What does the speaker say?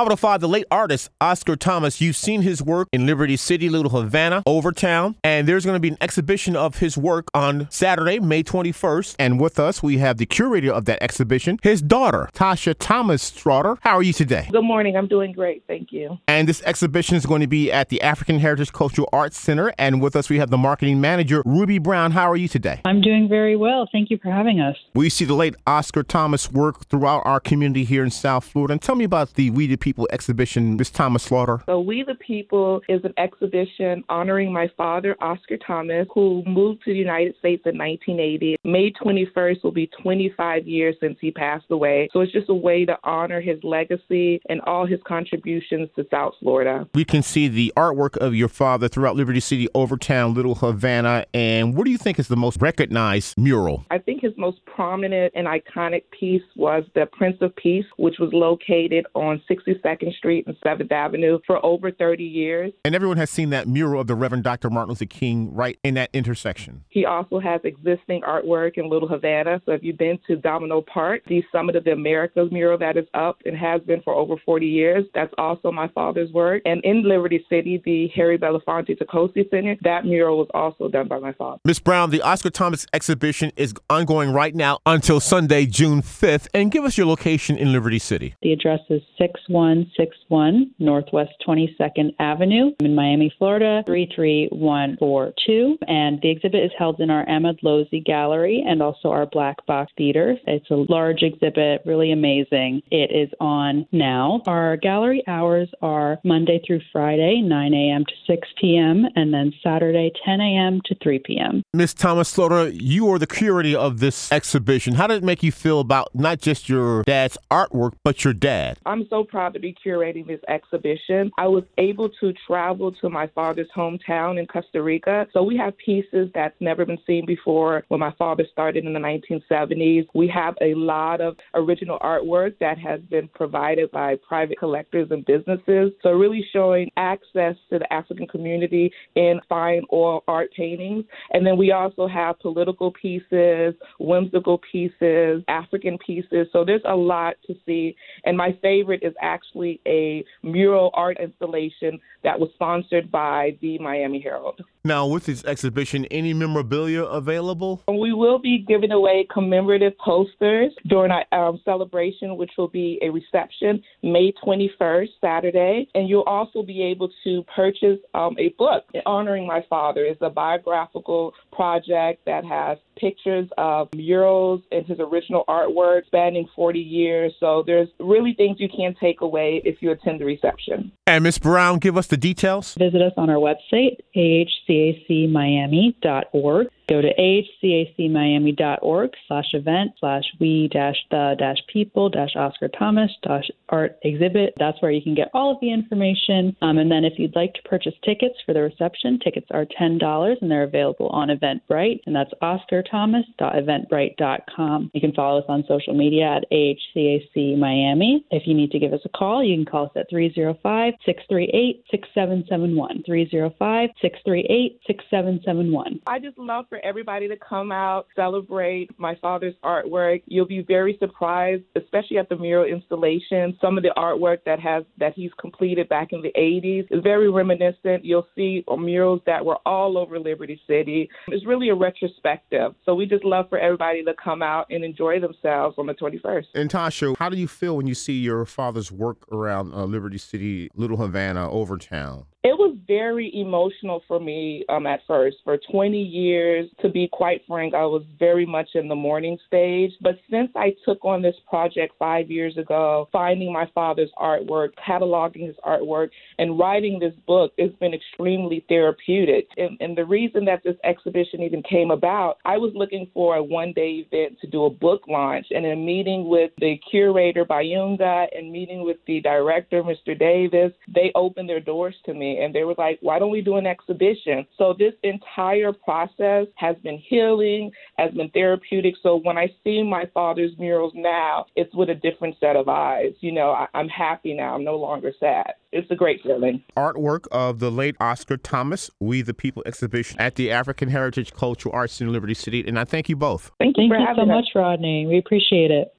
How about five, the late artist Oscar Thomas? You've seen his work in Liberty City, Little Havana, Overtown, and there's going to be an exhibition of his work on Saturday, May 21st. And with us, we have the curator of that exhibition, his daughter, Tasha Thomas Straughter. How are you today? Good morning. I'm doing great. Thank you. And this exhibition is going to be at the African Heritage Cultural Arts Center. And with us, we have the marketing manager, Ruby Brown. How are you today? I'm doing very well. Thank you for having us. We see the late Oscar Thomas work throughout our community here in South Florida. And tell me about the We the People exhibition, Miss Thomas Straughter. So, We the People is an exhibition honoring my father, Oscar Thomas, who moved to the United States in 1980. May 21st will be 25 years since he passed away. So, it's just a way to honor his legacy and all his contributions to South Florida. We can see the artwork of your father throughout Liberty City, Overtown, Little Havana. And what do you think is the most recognized mural? I think his most prominent and iconic piece was the Prince of Peace, which was located on 62nd Street and 7th Avenue for over 30 years. And everyone has seen that mural of the Reverend Dr. Martin Luther King right in that intersection. He also has existing artwork in Little Havana. So if you've been to Domino Park, the Summit of the Americas mural that is up and has been for over 40 years, that's also my father's work. And in Liberty City, the Harry Belafonte Tacolcy Center, that mural was also done by my father. Miss Brown, the Oscar Thomas exhibition is ongoing right now until Sunday, June 5th. And give us your location in Liberty City. The address is 6161 Northwest 22nd Avenue in Miami, Florida, 33142. And the exhibit is held in our Amadlozi Gallery and also our Black Box Theater. It's a large exhibit, really amazing. It is on now. Our gallery hours are Monday through Friday, 9 a.m. to 6 p.m., and then Saturday, 10 a.m. to 3 p.m. Miss Thomas Straughter, you are the curator of this exhibition. How did it make you feel about not just your dad's artwork, but your dad? I'm so proud to be curating this exhibition. I was able to travel to my father's hometown in Costa Rica. So we have pieces that's never been seen before when my father started in the 1970s. We have a lot of original artwork that has been provided by private collectors and businesses. So really showing access to the African community in fine oil art paintings. And then we also have political pieces, whimsical pieces, African pieces. So there's a lot to see. And my favorite is actually a mural art installation that was sponsored by the Miami Herald. Now, with this exhibition, any memorabilia available? We will be giving away commemorative posters during our um, celebration, which will be a reception May 21st, Saturday. And you'll also be able to purchase um, a book honoring my father. It's a biographical project that has pictures of murals and his original artwork spanning 40 years. So there's really things you can take away if you attend the reception. And Miss Brown, give us the details. Visit us on our website, ahcacmiami.org. Go to ahcacmiami.org slash event slash we dash the dash people dash Oscar Thomas dash art exhibit. That's where you can get all of the information. Um, and then if you'd like to purchase tickets for the reception, tickets are $10 and they're available on Eventbrite. And that's oscarthomas.eventbrite.com. You can follow us on social media at AHCAC Miami. If you need to give us a call, you can call us at 305 638 6771. 305 638 6771. I just love for everybody to come out, celebrate my father's artwork. You'll be very surprised, especially at the mural installation. Some of the artwork that has that he's completed back in the 80s is very reminiscent. You'll see murals that were all over Liberty City. It's really a retrospective. So we just love for everybody to come out and enjoy themselves on the 21st. And Tasha, how do you feel when you see your father's work around uh, Liberty City, Little Havana, Overtown? It very emotional for me um, at first. For 20 years, to be quite frank, I was very much in the mourning stage. But since I took on this project five years ago, finding my father's artwork, cataloging his artwork, and writing this book, it's been extremely therapeutic. And, and the reason that this exhibition even came about, I was looking for a one day event to do a book launch. And in a meeting with the curator, Bayunga, and meeting with the director, Mr. Davis, they opened their doors to me and they were like, why don't we do an exhibition? So this entire process has been healing, has been therapeutic. So when I see my father's murals now, it's with a different set of eyes. You know, I, I'm happy now. I'm no longer sad. It's a great feeling. Artwork of the late Oscar Thomas, We the People exhibition at the African Heritage Cultural Arts in Liberty City. And I thank you both. Thank you Thank for you so us. much, Rodney. We appreciate it.